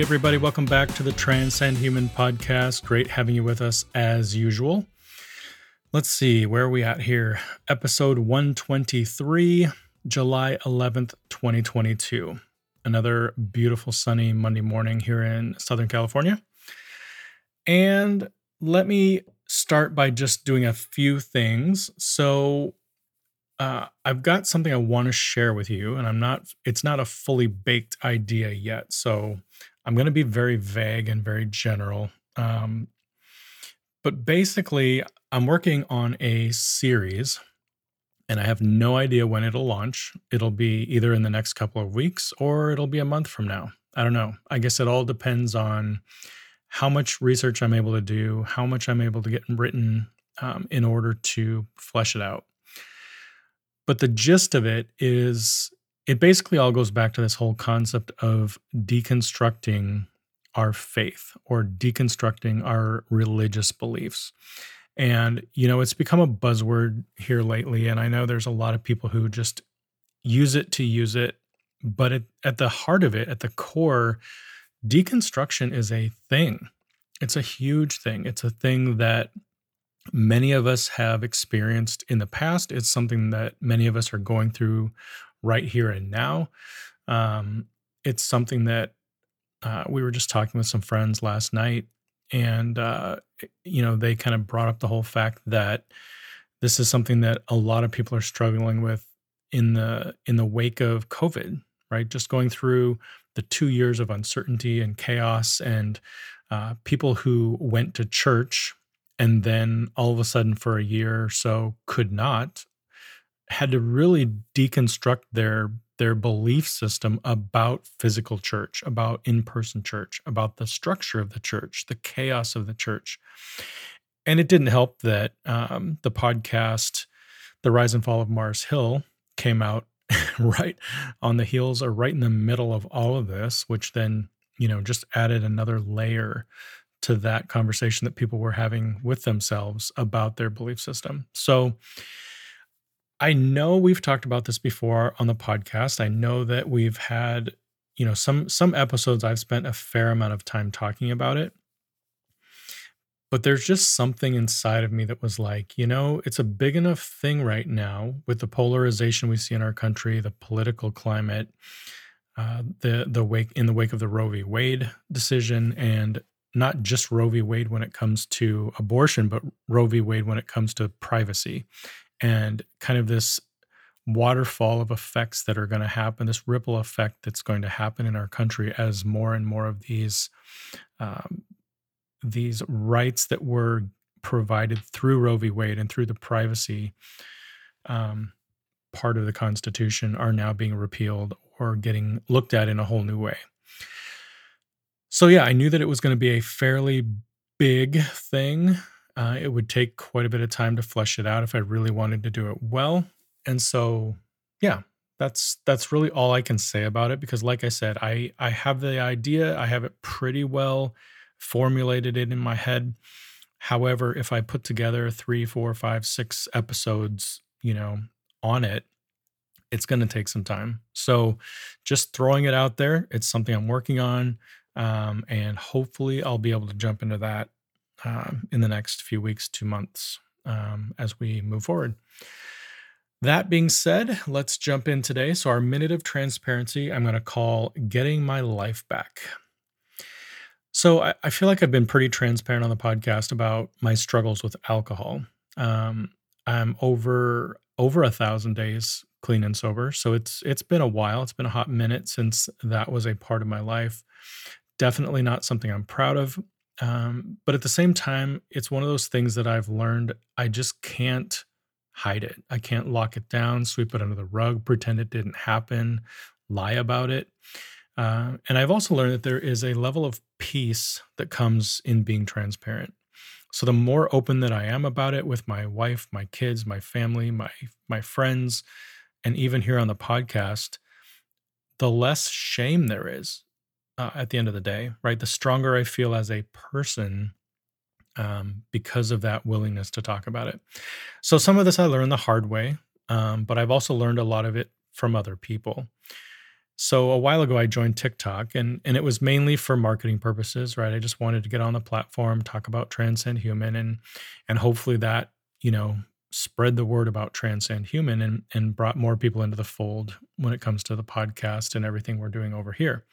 Everybody, welcome back to the Transcend Human podcast. Great having you with us as usual. Let's see, where are we at here? Episode 123, July 11th, 2022. Another beautiful sunny Monday morning here in Southern California. And let me start by just doing a few things. So, uh, I've got something I want to share with you, and I'm not, it's not a fully baked idea yet. So I'm going to be very vague and very general. Um, but basically, I'm working on a series and I have no idea when it'll launch. It'll be either in the next couple of weeks or it'll be a month from now. I don't know. I guess it all depends on how much research I'm able to do, how much I'm able to get written um, in order to flesh it out. But the gist of it is it basically all goes back to this whole concept of deconstructing our faith or deconstructing our religious beliefs. And, you know, it's become a buzzword here lately. And I know there's a lot of people who just use it to use it. But it, at the heart of it, at the core, deconstruction is a thing. It's a huge thing. It's a thing that many of us have experienced in the past. It's something that many of us are going through right here and now. Um, it's something that uh, we were just talking with some friends last night, and uh, you know they kind of brought up the whole fact that this is something that a lot of people are struggling with in the in the wake of COVID, right? Just going through the two years of uncertainty and chaos, and uh, people who went to church and then all of a sudden for a year or so could not had to really deconstruct their their belief system about physical church, about in-person church, about the structure of the church, the chaos of the church. And it didn't help that um, the podcast, "The Rise and Fall of Mars Hill," came out right on the heels or right in the middle of all of this, which then you know just added another layer to that conversation that people were having with themselves about their belief system. So I know we've talked about this before on the podcast. I know that we've had, you know, some some episodes I've spent a fair amount of time talking about it. But there's just something inside of me that was like, you know, it's a big enough thing right now with the polarization we see in our country, the political climate, uh, the the wake in the wake of the Roe v. Wade decision, and not just Roe v. Wade when it comes to abortion, but Roe v. Wade when it comes to privacy and kind of this waterfall of effects that are going to happen, this ripple effect that's going to happen in our country as more and more of these um, these rights that were provided through Roe v. Wade and through the privacy um, part of the Constitution are now being repealed or getting looked at in a whole new way. So yeah, I knew that it was going to be a fairly big thing uh, it would take quite a bit of time to flesh it out if I really wanted to do it well. And so, yeah, that's that's really all I can say about it because, like I said, I I have the idea, I have it pretty well formulated it in my head. However, if I put together three, four, five, six episodes, you know, on it, it's going to take some time. So, just throwing it out there, it's something I'm working on, um, and hopefully, I'll be able to jump into that um, in the next few weeks to months um, as we move forward. That being said, let's jump in today. So, our minute of transparency, I'm going to call Getting My Life Back. So, I, I, feel like I've been pretty transparent on the podcast about my struggles with alcohol. Um, I'm over over a thousand days clean and sober, so it's it's been a while. It's been a hot minute since that was a part of my life. Definitely not something I'm proud of. Um, but at the same time, it's one of those things that I've learned I just can't hide it. I can't lock it down, sweep it under the rug, pretend it didn't happen, lie about it. Uh, and I've also learned that there is a level of peace that comes in being transparent. So the more open that I am about it with my wife, my kids, my family, my my friends, and even here on the podcast, the less shame there is uh, at the end of the day, right? The stronger I feel as a person um, because of that willingness to talk about it. So some of this I learned the hard way, um, but I've also learned a lot of it from other people. So a while ago, I joined TikTok, and and it was mainly for marketing purposes, right? I just wanted to get on the platform, talk about Transcend Human, and and hopefully that you know spread the word about Transcend Human and and brought more people into the fold when it comes to the podcast and everything we're doing over here.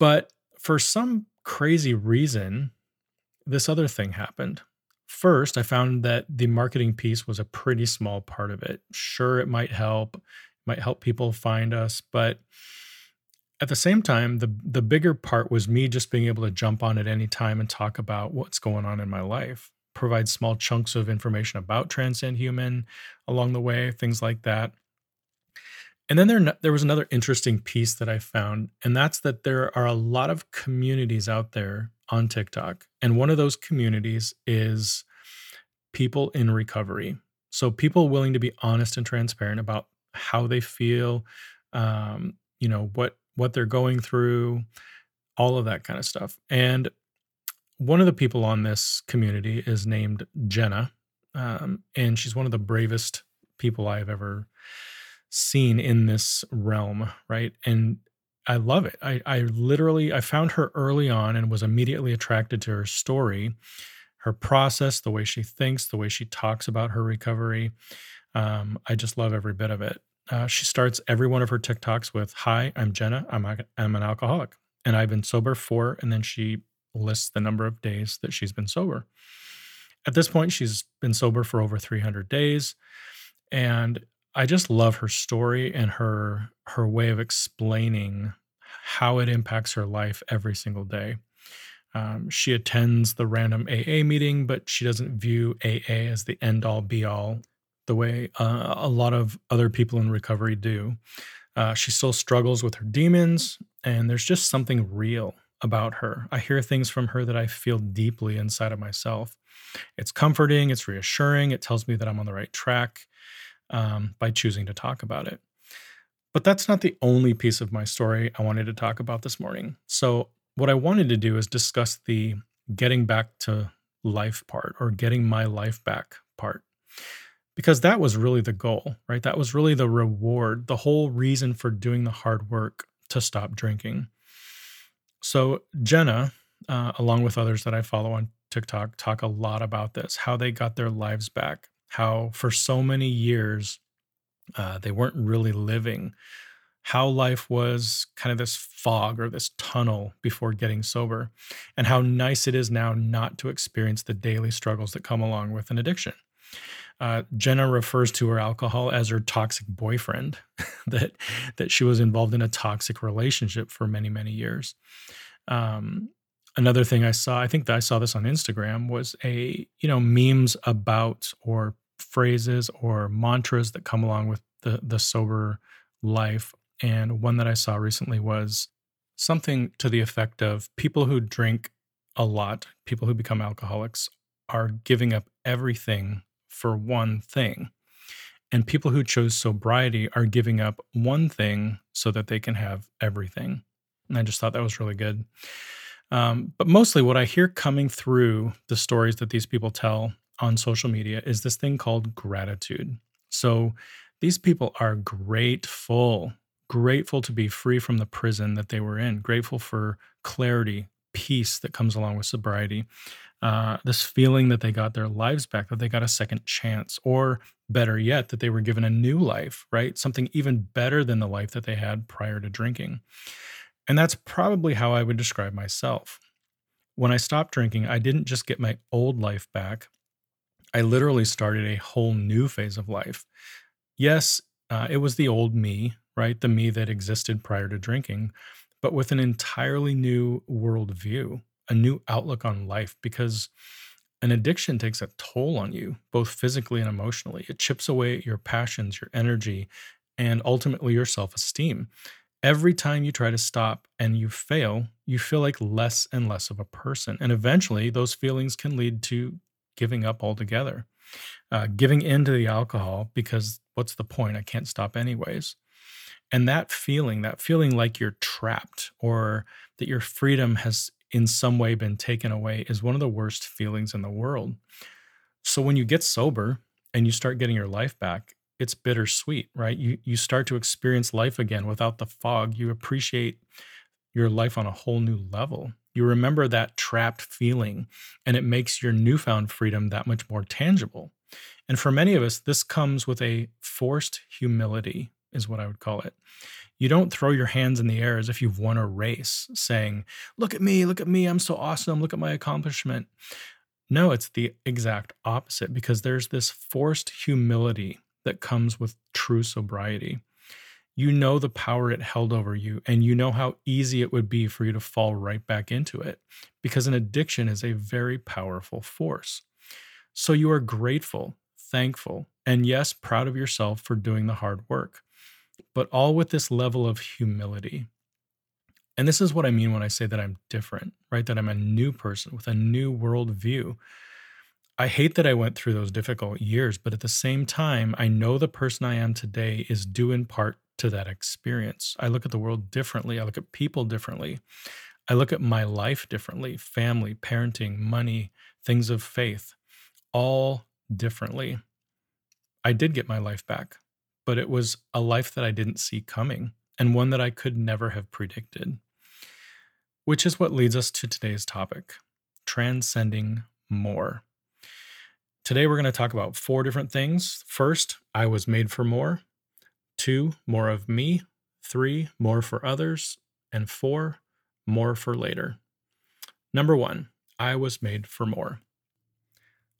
But for some crazy reason, this other thing happened. First, I found that the marketing piece was a pretty small part of it. Sure, it might help, might help people find us, but at the same time, the the bigger part was me just being able to jump on at any time and talk about what's going on in my life, provide small chunks of information about Transcend Human along the way, things like that. And then there there was another interesting piece that I found, and that's that there are a lot of communities out there on TikTok. And one of those communities is people in recovery. So people willing to be honest and transparent about how they feel, um, you know, what what they're going through, all of that kind of stuff. And one of the people on this community is named Jenna, um, and she's one of the bravest people I've ever seen in this realm, right? And I love it. I, I literally I found her early on and was immediately attracted to her story, her process, the way she thinks, the way she talks about her recovery. Um, I just love every bit of it. Uh, she starts every one of her TikToks with, "Hi, I'm Jenna. I'm a, I'm an alcoholic, and I've been sober for." And then she lists the number of days that she's been sober. At this point, she's been sober for over 300 days, and I just love her story and her her way of explaining how it impacts her life every single day. Um, she attends the random AA meeting, but she doesn't view AA as the end all be all the way uh, a lot of other people in recovery do. Uh, she still struggles with her demons, and there's just something real about her. I hear things from her that I feel deeply inside of myself. It's comforting, it's reassuring, it tells me that I'm on the right track um, by choosing to talk about it. But that's not the only piece of my story I wanted to talk about this morning. So, what I wanted to do is discuss the getting back to life part or getting my life back part. Because that was really the goal, right? That was really the reward, the whole reason for doing the hard work to stop drinking. So, Jenna, uh, along with others that I follow on TikTok, talk a lot about this how they got their lives back, how for so many years uh, they weren't really living, how life was kind of this fog or this tunnel before getting sober, and how nice it is now not to experience the daily struggles that come along with an addiction. Uh, Jenna refers to her alcohol as her toxic boyfriend, that that she was involved in a toxic relationship for many many years. Um, another thing I saw, I think that I saw this on Instagram, was a you know memes about or phrases or mantras that come along with the the sober life. And one that I saw recently was something to the effect of people who drink a lot, people who become alcoholics, are giving up everything for one thing. And people who chose sobriety are giving up one thing so that they can have everything. And I just thought that was really good. Um, but mostly, what I hear coming through the stories that these people tell on social media is this thing called gratitude. So these people are grateful, grateful to be free from the prison that they were in, grateful for clarity, peace that comes along with sobriety, uh, this feeling that they got their lives back, that they got a second chance, or better yet, that they were given a new life, right? Something even better than the life that they had prior to drinking. And that's probably how I would describe myself. When I stopped drinking, I didn't just get my old life back, I literally started a whole new phase of life. Yes, uh, it was the old me, right? The me that existed prior to drinking, but with an entirely new worldview, a new outlook on life, because an addiction takes a toll on you, both physically and emotionally. It chips away at your passions, your energy, and ultimately your self esteem. Every time you try to stop and you fail, you feel like less and less of a person. And eventually, those feelings can lead to giving up altogether, uh, giving in to the alcohol because what's the point? I can't stop anyways. And that feeling, that feeling like you're trapped or that your freedom has in some way been taken away, is one of the worst feelings in the world. So when you get sober and you start getting your life back, it's bittersweet, right? You you start to experience life again without the fog. You appreciate your life on a whole new level. You remember that trapped feeling, and it makes your newfound freedom that much more tangible. And for many of us, this comes with a forced humility, is what I would call it. You don't throw your hands in the air as if you've won a race, saying, Look at me, look at me, I'm so awesome, look at my accomplishment. No, it's the exact opposite because there's this forced humility that comes with true sobriety. You know the power it held over you, and you know how easy it would be for you to fall right back into it because an addiction is a very powerful force. So you are grateful, thankful, and yes, proud of yourself for doing the hard work, but all with this level of humility. And this is what I mean when I say that I'm different, right? That I'm a new person with a new worldview. I hate that I went through those difficult years, but at the same time, I know the person I am today is due in part to that experience. I look at the world differently. I look at people differently. I look at my life differently family, parenting, money, things of faith, all differently. I did get my life back, but it was a life that I didn't see coming and one that I could never have predicted. Which is what leads us to today's topic transcending more. Today, we're going to talk about four different things. First, I was made for more. Two, more of me. Three, more for others. And four, more for later. Number one, I was made for more.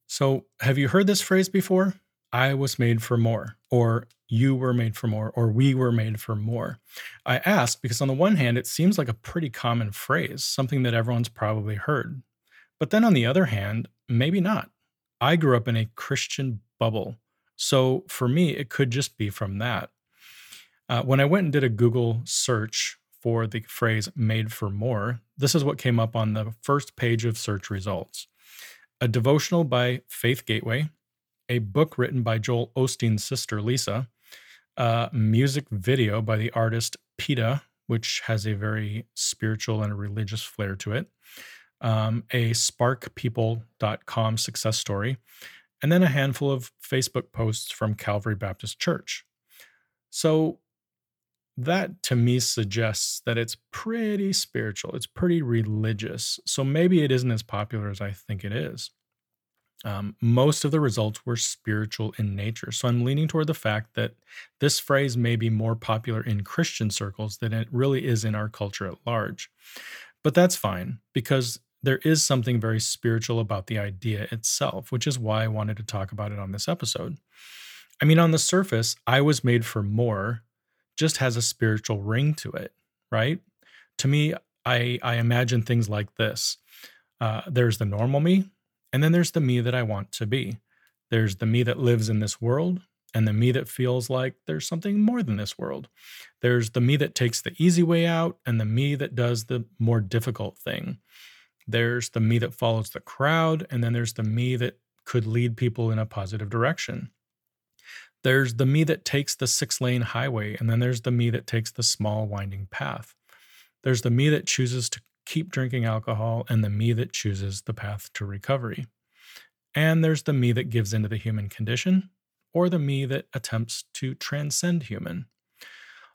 So, have you heard this phrase before? I was made for more, or you were made for more, or we were made for more. I ask because, on the one hand, it seems like a pretty common phrase, something that everyone's probably heard. But then on the other hand, maybe not. I grew up in a Christian bubble. So for me, it could just be from that. Uh, when I went and did a Google search for the phrase made for more, this is what came up on the first page of search results a devotional by Faith Gateway, a book written by Joel Osteen's sister, Lisa, a music video by the artist PETA, which has a very spiritual and religious flair to it, um, a sparkpeople.com success story, and then a handful of Facebook posts from Calvary Baptist Church. So that to me suggests that it's pretty spiritual, it's pretty religious. So maybe it isn't as popular as I think it is. Um, most of the results were spiritual in nature. So I'm leaning toward the fact that this phrase may be more popular in Christian circles than it really is in our culture at large. But that's fine because there is something very spiritual about the idea itself, which is why I wanted to talk about it on this episode. I mean, on the surface, I was made for more just has a spiritual ring to it, right? To me, I, I imagine things like this uh, there's the normal me, and then there's the me that I want to be. There's the me that lives in this world, and the me that feels like there's something more than this world. There's the me that takes the easy way out, and the me that does the more difficult thing. There's the me that follows the crowd, and then there's the me that could lead people in a positive direction. There's the me that takes the six lane highway, and then there's the me that takes the small winding path. There's the me that chooses to keep drinking alcohol, and the me that chooses the path to recovery. And there's the me that gives into the human condition, or the me that attempts to transcend human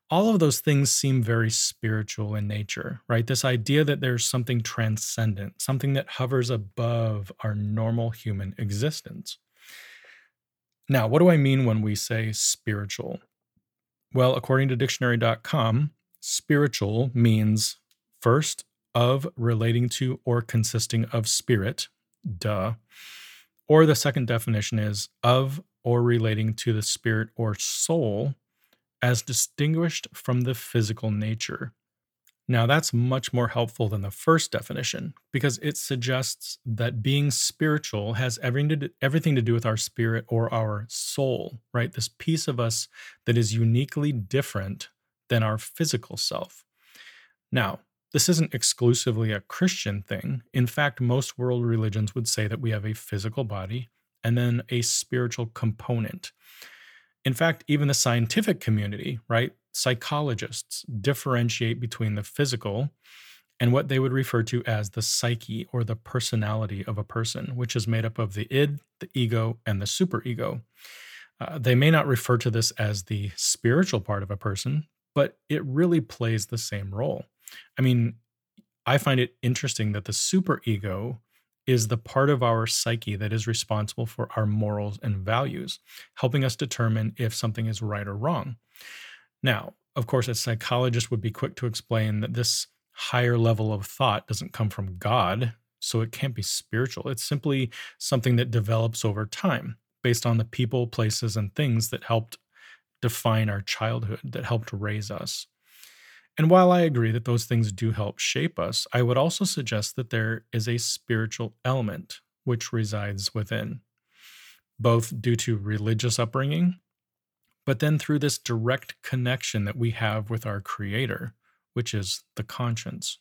all of those things seem very spiritual in nature, right? This idea that there's something transcendent, something that hovers above our normal human existence. Now, what do I mean when we say spiritual? Well, according to dictionary.com, spiritual means first, of relating to or consisting of spirit, duh. Or the second definition is of or relating to the spirit or soul as distinguished from the physical nature. Now, that's much more helpful than the first definition because it suggests that being spiritual has everything to, do, everything to do with our spirit or our soul, right? This piece of us that is uniquely different than our physical self. Now, this isn't exclusively a Christian thing. In fact, most world religions would say that we have a physical body and then a spiritual component. In fact, even the scientific community, right? Psychologists differentiate between the physical and what they would refer to as the psyche or the personality of a person, which is made up of the id, the ego, and the superego. Uh, they may not refer to this as the spiritual part of a person, but it really plays the same role. I mean, I find it interesting that the superego is the part of our psyche that is responsible for our morals and values, helping us determine if something is right or wrong. Now, of course, a psychologist would be quick to explain that this higher level of thought doesn't come from God, so it can't be spiritual. It's simply something that develops over time based on the people, places, and things that helped define our childhood, that helped raise us. And while I agree that those things do help shape us, I would also suggest that there is a spiritual element which resides within, both due to religious upbringing, but then through this direct connection that we have with our Creator, which is the conscience.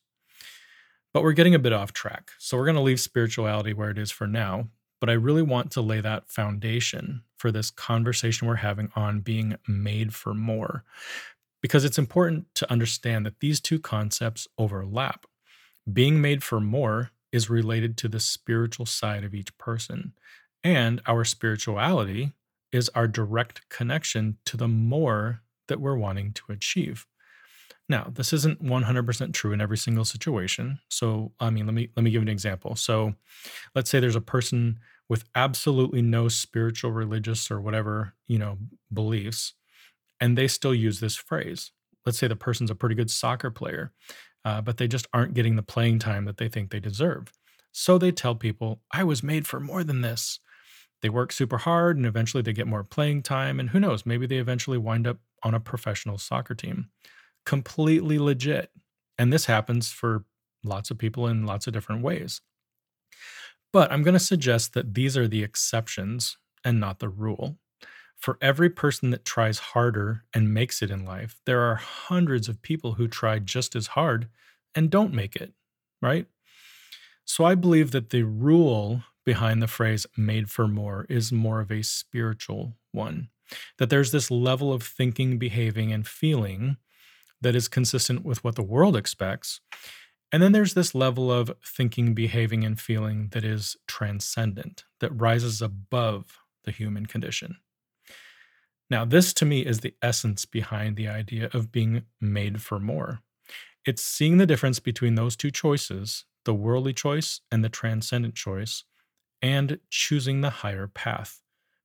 But we're getting a bit off track, so we're going to leave spirituality where it is for now. But I really want to lay that foundation for this conversation we're having on being made for more because it's important to understand that these two concepts overlap. Being made for more is related to the spiritual side of each person, and our spirituality is our direct connection to the more that we're wanting to achieve. Now, this isn't 100% true in every single situation. So, I mean, let me let me give an example. So, let's say there's a person with absolutely no spiritual, religious or whatever, you know, beliefs and they still use this phrase. Let's say the person's a pretty good soccer player, uh, but they just aren't getting the playing time that they think they deserve. So they tell people, I was made for more than this. They work super hard and eventually they get more playing time. And who knows, maybe they eventually wind up on a professional soccer team. Completely legit. And this happens for lots of people in lots of different ways. But I'm going to suggest that these are the exceptions and not the rule. For every person that tries harder and makes it in life, there are hundreds of people who try just as hard and don't make it, right? So I believe that the rule behind the phrase made for more is more of a spiritual one. That there's this level of thinking, behaving, and feeling that is consistent with what the world expects. And then there's this level of thinking, behaving, and feeling that is transcendent, that rises above the human condition. Now, this to me is the essence behind the idea of being made for more. It's seeing the difference between those two choices, the worldly choice and the transcendent choice, and choosing the higher path,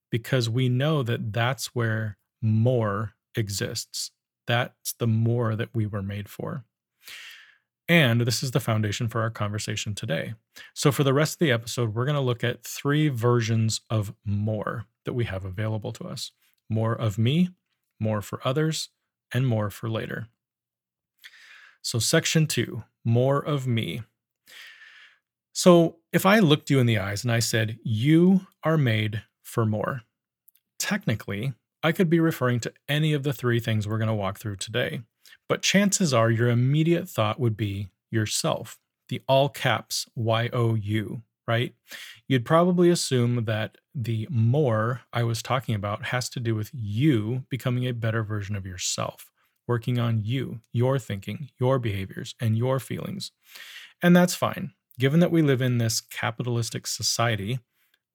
because we know that that's where more exists. That's the more that we were made for. And this is the foundation for our conversation today. So, for the rest of the episode, we're going to look at three versions of more that we have available to us more of me, more for others, and more for later. So, section two more of me. So, if I looked you in the eyes and I said, You are made for more, technically, I could be referring to any of the three things we're going to walk through today. But chances are your immediate thought would be yourself, the all caps Y O U, right? You'd probably assume that the more I was talking about has to do with you becoming a better version of yourself, working on you, your thinking, your behaviors, and your feelings. And that's fine. Given that we live in this capitalistic society,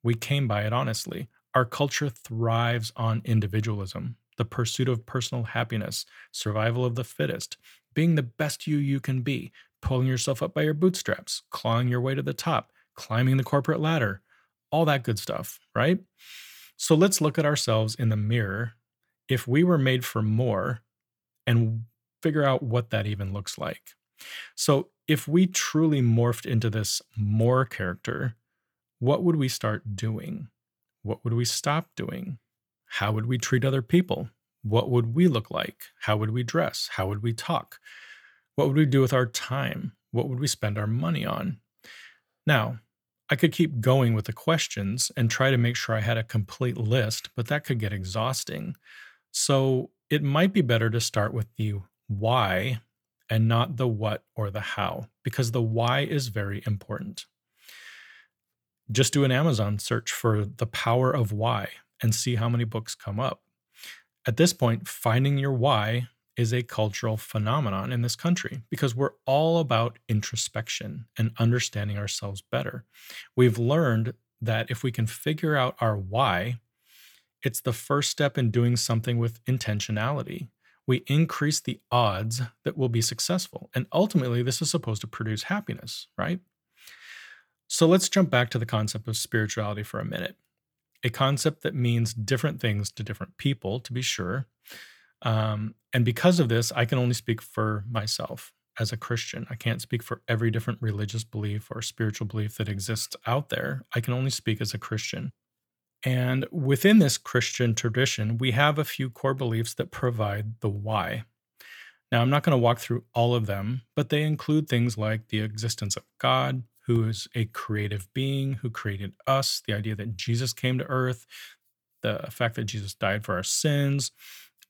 we came by it honestly. Our culture thrives on individualism, the pursuit of personal happiness, survival of the fittest, being the best you you can be, pulling yourself up by your bootstraps, clawing your way to the top, climbing the corporate ladder, all that good stuff, right? So let's look at ourselves in the mirror if we were made for more and figure out what that even looks like. So, if we truly morphed into this more character, what would we start doing? What would we stop doing? How would we treat other people? What would we look like? How would we dress? How would we talk? What would we do with our time? What would we spend our money on? Now, I could keep going with the questions and try to make sure I had a complete list, but that could get exhausting. So it might be better to start with the why and not the what or the how, because the why is very important. Just do an Amazon search for the power of why and see how many books come up. At this point, finding your why is a cultural phenomenon in this country because we're all about introspection and understanding ourselves better. We've learned that if we can figure out our why, it's the first step in doing something with intentionality. We increase the odds that we'll be successful. And ultimately, this is supposed to produce happiness, right? So let's jump back to the concept of spirituality for a minute. A concept that means different things to different people, to be sure. Um, and because of this, I can only speak for myself as a Christian. I can't speak for every different religious belief or spiritual belief that exists out there. I can only speak as a Christian. And within this Christian tradition, we have a few core beliefs that provide the why. Now, I'm not going to walk through all of them, but they include things like the existence of God, who is a creative being who created us, the idea that Jesus came to earth, the fact that Jesus died for our sins,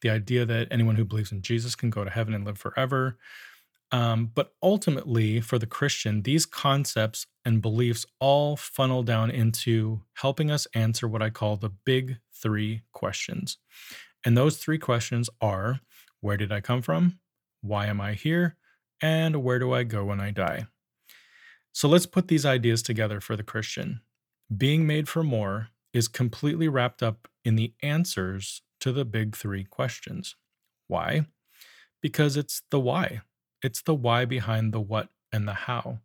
the idea that anyone who believes in Jesus can go to heaven and live forever. Um, but ultimately, for the Christian, these concepts and beliefs all funnel down into helping us answer what I call the big three questions. And those three questions are where did I come from? Why am I here? And where do I go when I die? So let's put these ideas together for the Christian. Being made for more is completely wrapped up in the answers to the big three questions. Why? Because it's the why. It's the why behind the what and the how.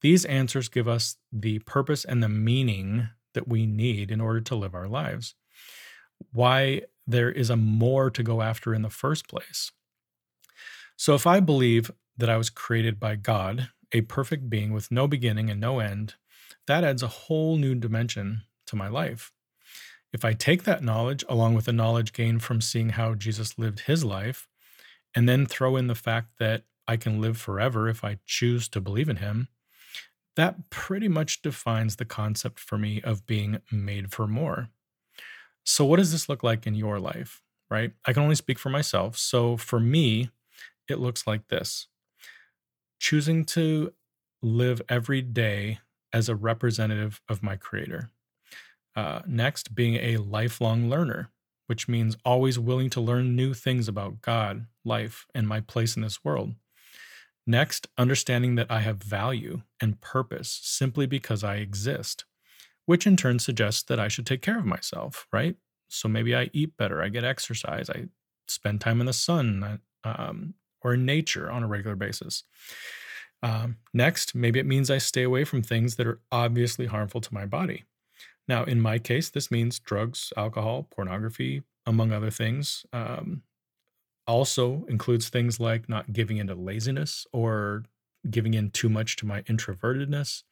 These answers give us the purpose and the meaning that we need in order to live our lives. Why there is a more to go after in the first place. So, if I believe that I was created by God, a perfect being with no beginning and no end, that adds a whole new dimension to my life. If I take that knowledge along with the knowledge gained from seeing how Jesus lived his life, and then throw in the fact that I can live forever if I choose to believe in him, that pretty much defines the concept for me of being made for more. So, what does this look like in your life, right? I can only speak for myself. So, for me, it looks like this choosing to live every day as a representative of my creator. Uh, next, being a lifelong learner, which means always willing to learn new things about God, life, and my place in this world. Next, understanding that I have value and purpose simply because I exist, which in turn suggests that I should take care of myself, right? So maybe I eat better, I get exercise, I spend time in the sun um, or in nature on a regular basis. Um, next, maybe it means I stay away from things that are obviously harmful to my body. Now, in my case, this means drugs, alcohol, pornography, among other things. Um, also includes things like not giving into laziness or giving in too much to my introvertedness.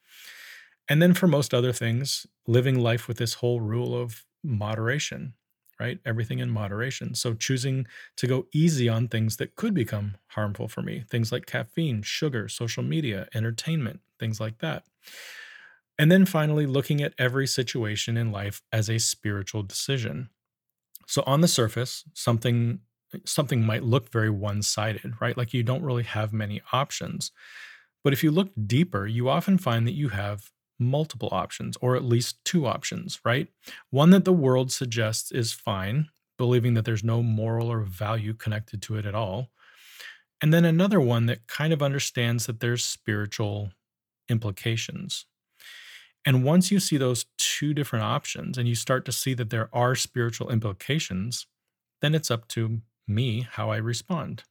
And then for most other things, living life with this whole rule of moderation, right? Everything in moderation. So choosing to go easy on things that could become harmful for me, things like caffeine, sugar, social media, entertainment, things like that. And then finally, looking at every situation in life as a spiritual decision. So, on the surface, something something might look very one-sided, right? Like you don't really have many options. But if you look deeper, you often find that you have multiple options, or at least two options, right? One that the world suggests is fine, believing that there's no moral or value connected to it at all. And then another one that kind of understands that there's spiritual implications, and once you see those two different options and you start to see that there are spiritual implications, then it's up to me how I respond.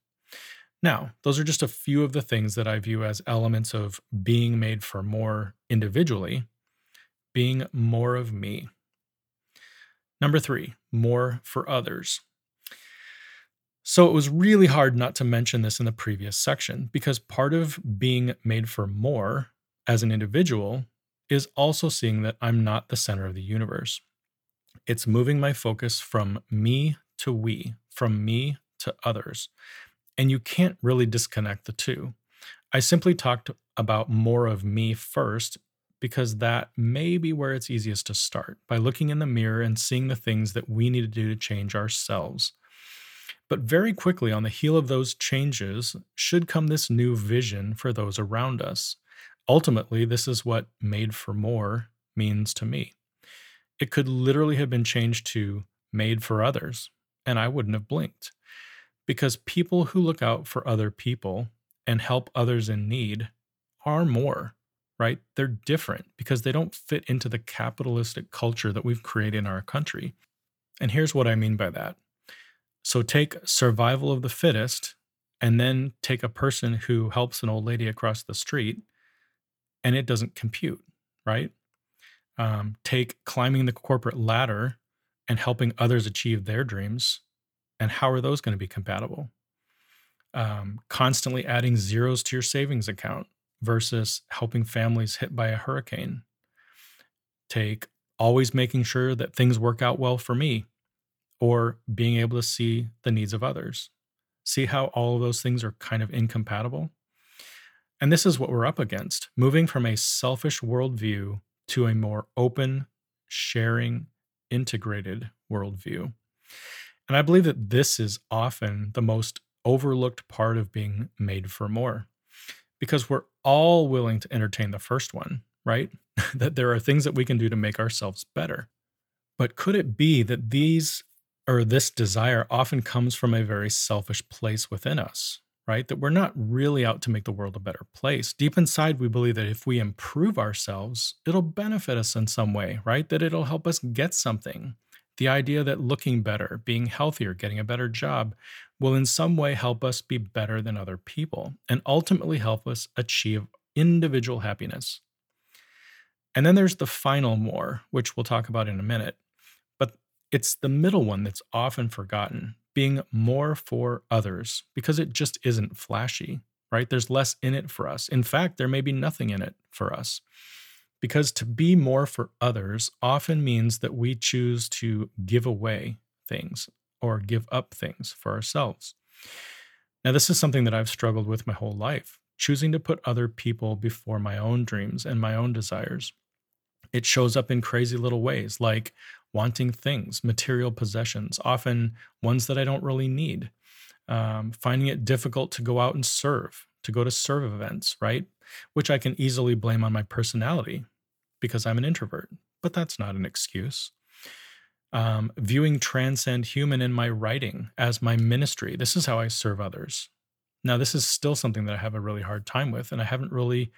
Now, those are just a few of the things that I view as elements of being made for more individually, being more of me. Number three, more for others. So it was really hard not to mention this in the previous section because part of being made for more as an individual is also seeing that I'm not the center of the universe. It's moving my focus from me to we, from me to others. And you can't really disconnect the two. I simply talked about more of me first because that may be where it's easiest to start by looking in the mirror and seeing the things that we need to do to change ourselves. But very quickly, on the heel of those changes, should come this new vision for those around us. Ultimately, this is what made for more means to me. It could literally have been changed to made for others, and I wouldn't have blinked. Because people who look out for other people and help others in need are more, right? They're different because they don't fit into the capitalistic culture that we've created in our country. And here's what I mean by that. So take survival of the fittest and then take a person who helps an old lady across the street and it doesn't compute, right? Um, take climbing the corporate ladder and helping others achieve their dreams. And how are those going to be compatible? Um, constantly adding zeros to your savings account versus helping families hit by a hurricane. Take always making sure that things work out well for me or being able to see the needs of others. See how all of those things are kind of incompatible? And this is what we're up against moving from a selfish worldview to a more open, sharing, integrated worldview. And I believe that this is often the most overlooked part of being made for more because we're all willing to entertain the first one, right? that there are things that we can do to make ourselves better. But could it be that these or this desire often comes from a very selfish place within us? Right? That we're not really out to make the world a better place. Deep inside, we believe that if we improve ourselves, it'll benefit us in some way, right? That it'll help us get something. The idea that looking better, being healthier, getting a better job will in some way help us be better than other people and ultimately help us achieve individual happiness. And then there's the final more, which we'll talk about in a minute. But it's the middle one that's often forgotten being more for others because it just isn't flashy, right? There's less in it for us. In fact, there may be nothing in it for us. Because to be more for others often means that we choose to give away things or give up things for ourselves. Now, this is something that I've struggled with my whole life, choosing to put other people before my own dreams and my own desires. It shows up in crazy little ways, like wanting things, material possessions, often ones that I don't really need. Um, finding it difficult to go out and serve, to go to serve events, right? Which I can easily blame on my personality because I'm an introvert, but that's not an excuse. Um, viewing Transcend Human in my writing as my ministry. This is how I serve others. Now, this is still something that I have a really hard time with, and I haven't really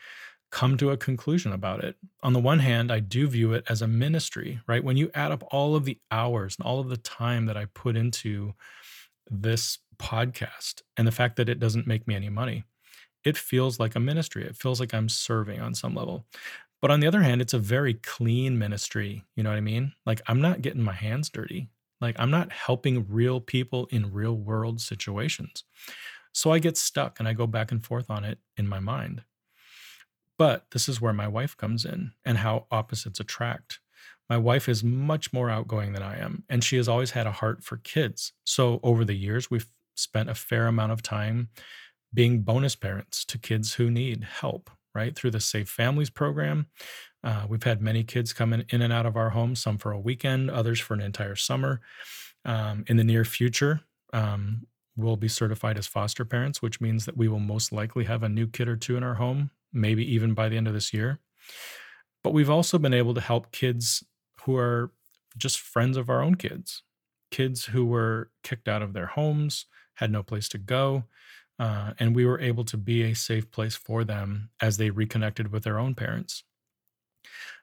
come to a conclusion about it. On the one hand, I do view it as a ministry, right? When you add up all of the hours and all of the time that I put into this podcast and the fact that it doesn't make me any money, it feels like a ministry. It feels like I'm serving on some level. But on the other hand, it's a very clean ministry. You know what I mean? Like I'm not getting my hands dirty. Like I'm not helping real people in real world situations. So I get stuck and I go back and forth on it in my mind. But this is where my wife comes in and how opposites attract. My wife is much more outgoing than I am, and she has always had a heart for kids. So over the years, we've spent a fair amount of time being bonus parents to kids who need help, right? Through the Safe Families program. Uh, we've had many kids come in, in and out of our home, some for a weekend, others for an entire summer. Um, in the near future, um, we'll be certified as foster parents, which means that we will most likely have a new kid or two in our home maybe even by the end of this year. But we've also been able to help kids who are just friends of our own kids, kids who were kicked out of their homes, had no place to go. Uh, and we were able to be a safe place for them as they reconnected with their own parents.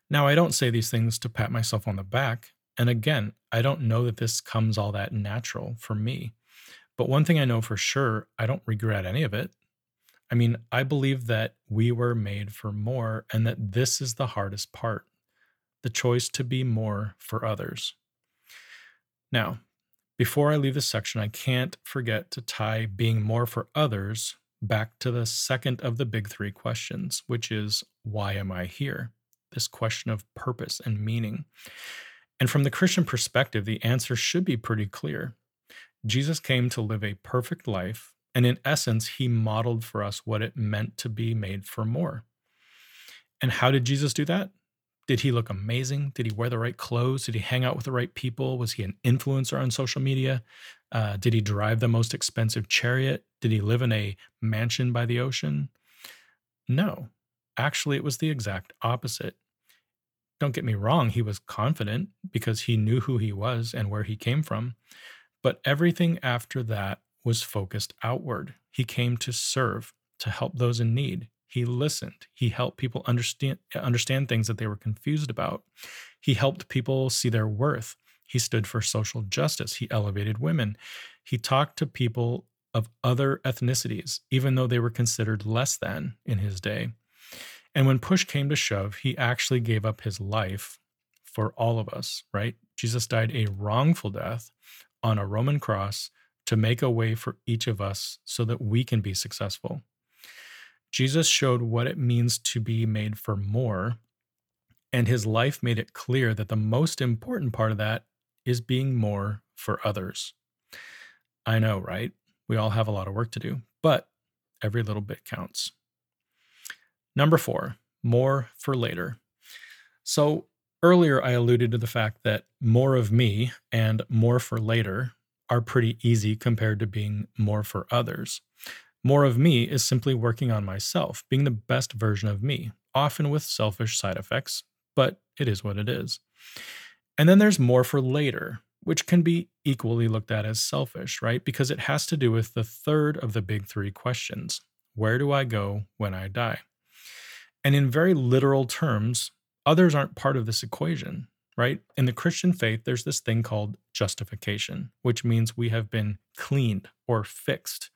Now, I don't say these things to pat myself on the back. And again, I don't know that this comes all that natural for me. But one thing I know for sure, I don't regret any of it. I mean, I believe that we were made for more and that this is the hardest part the choice to be more for others. Now, before I leave this section, I can't forget to tie being more for others back to the second of the big three questions, which is why am I here? This question of purpose and meaning. And from the Christian perspective, the answer should be pretty clear. Jesus came to live a perfect life and in essence, he modeled for us what it meant to be made for more. And how did Jesus do that? Did he look amazing? Did he wear the right clothes? Did he hang out with the right people? Was he an influencer on social media? Uh, did he drive the most expensive chariot? Did he live in a mansion by the ocean? No. Actually, it was the exact opposite. Don't get me wrong, he was confident because he knew who he was and where he came from. But everything after that was focused outward. He came to serve, to help those in need. He listened. He helped people understand understand things that they were confused about. He helped people see their worth. He stood for social justice. He elevated women. He talked to people of other ethnicities, even though they were considered less than in his day. And when push came to shove, he actually gave up his life for all of us, right? Jesus died a wrongful death on a Roman cross to make a way for each of us so that we can be successful. Jesus showed what it means to be made for more, and his life made it clear that the most important part of that is being more for others. I know, right? We all have a lot of work to do, but every little bit counts. Number four, more for later. So earlier, I alluded to the fact that more of me and more for later are pretty easy compared to being more for others. More of me is simply working on myself, being the best version of me, often with selfish side effects, but it is what it is. And then there's more for later, which can be equally looked at as selfish, right? Because it has to do with the third of the big three questions Where do I go when I die? And in very literal terms, others aren't part of this equation, right? In the Christian faith, there's this thing called justification, which means we have been cleaned or fixed.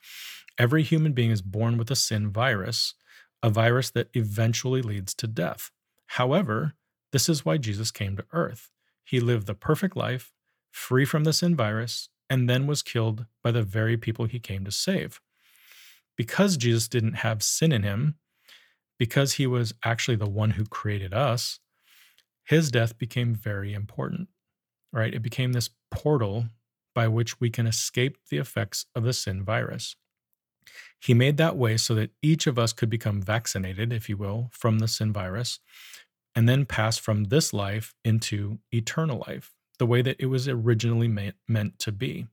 Every human being is born with a sin virus, a virus that eventually leads to death. However, this is why Jesus came to earth. He lived the perfect life, free from the sin virus, and then was killed by the very people he came to save. Because Jesus didn't have sin in him, because he was actually the one who created us, his death became very important, right? It became this portal by which we can escape the effects of the sin virus. He made that way so that each of us could become vaccinated, if you will, from the sin virus, and then pass from this life into eternal life, the way that it was originally meant to be.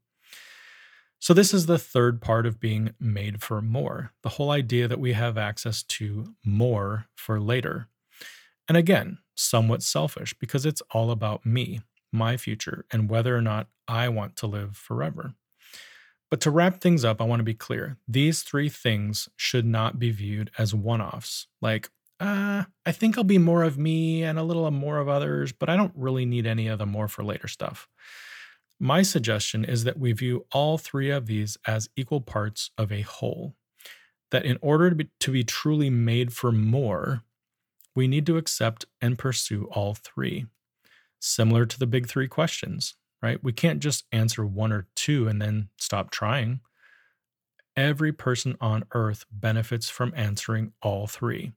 So, this is the third part of being made for more the whole idea that we have access to more for later. And again, somewhat selfish because it's all about me, my future, and whether or not I want to live forever. But to wrap things up, I want to be clear. These three things should not be viewed as one offs. Like, uh, I think I'll be more of me and a little more of others, but I don't really need any of the more for later stuff. My suggestion is that we view all three of these as equal parts of a whole. That in order to be, to be truly made for more, we need to accept and pursue all three. Similar to the big three questions right? We can't just answer one or two and then stop trying. Every person on earth benefits from answering all three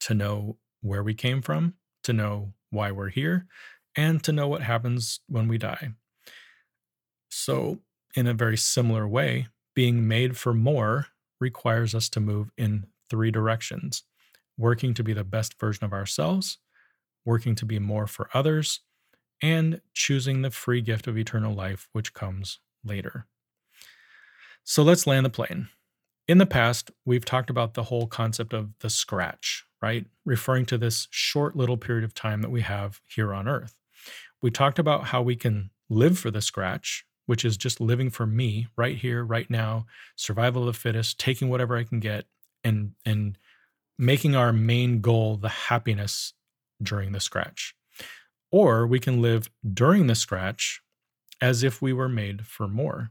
to know where we came from, to know why we're here, and to know what happens when we die. So, in a very similar way, being made for more requires us to move in three directions working to be the best version of ourselves, working to be more for others, and choosing the free gift of eternal life, which comes later. So let's land the plane. In the past, we've talked about the whole concept of the scratch, right? Referring to this short little period of time that we have here on earth. We talked about how we can live for the scratch, which is just living for me right here, right now, survival of the fittest, taking whatever I can get, and and making our main goal the happiness during the scratch. Or we can live during the scratch as if we were made for more,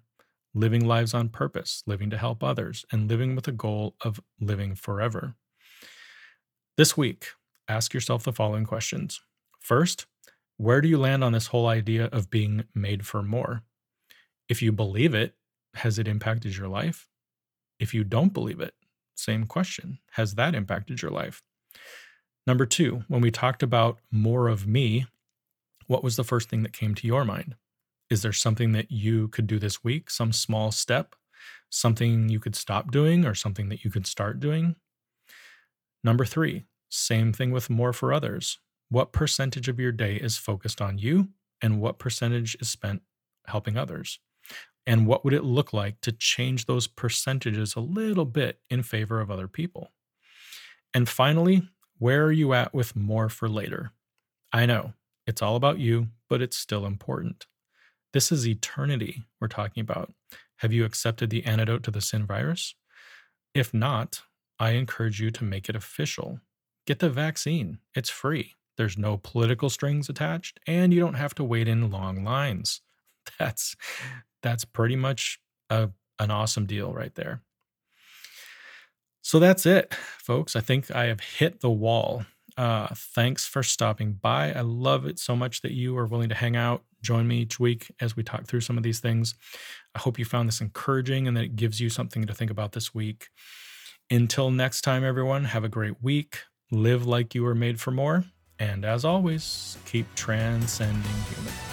living lives on purpose, living to help others, and living with a goal of living forever. This week, ask yourself the following questions. First, where do you land on this whole idea of being made for more? If you believe it, has it impacted your life? If you don't believe it, same question. Has that impacted your life? Number two, when we talked about more of me what was the first thing that came to your mind? Is there something that you could do this week, some small step, something you could stop doing, or something that you could start doing? Number three, same thing with more for others. What percentage of your day is focused on you, and what percentage is spent helping others? And what would it look like to change those percentages a little bit in favor of other people? And finally, where are you at with more for later? I know it's all about you, but it's still important. This is eternity we're talking about. Have you accepted the antidote to the sin virus? If not, I encourage you to make it official. Get the vaccine, it's free. There's no political strings attached, and you don't have to wait in long lines. That's that's pretty much a, an awesome deal right there. So that's it, folks. I think I have hit the wall. Uh, thanks for stopping by. I love it so much that you are willing to hang out, join me each week as we talk through some of these things. I hope you found this encouraging and that it gives you something to think about this week. Until next time, everyone, have a great week. Live like you were made for more. And as always, keep transcending human.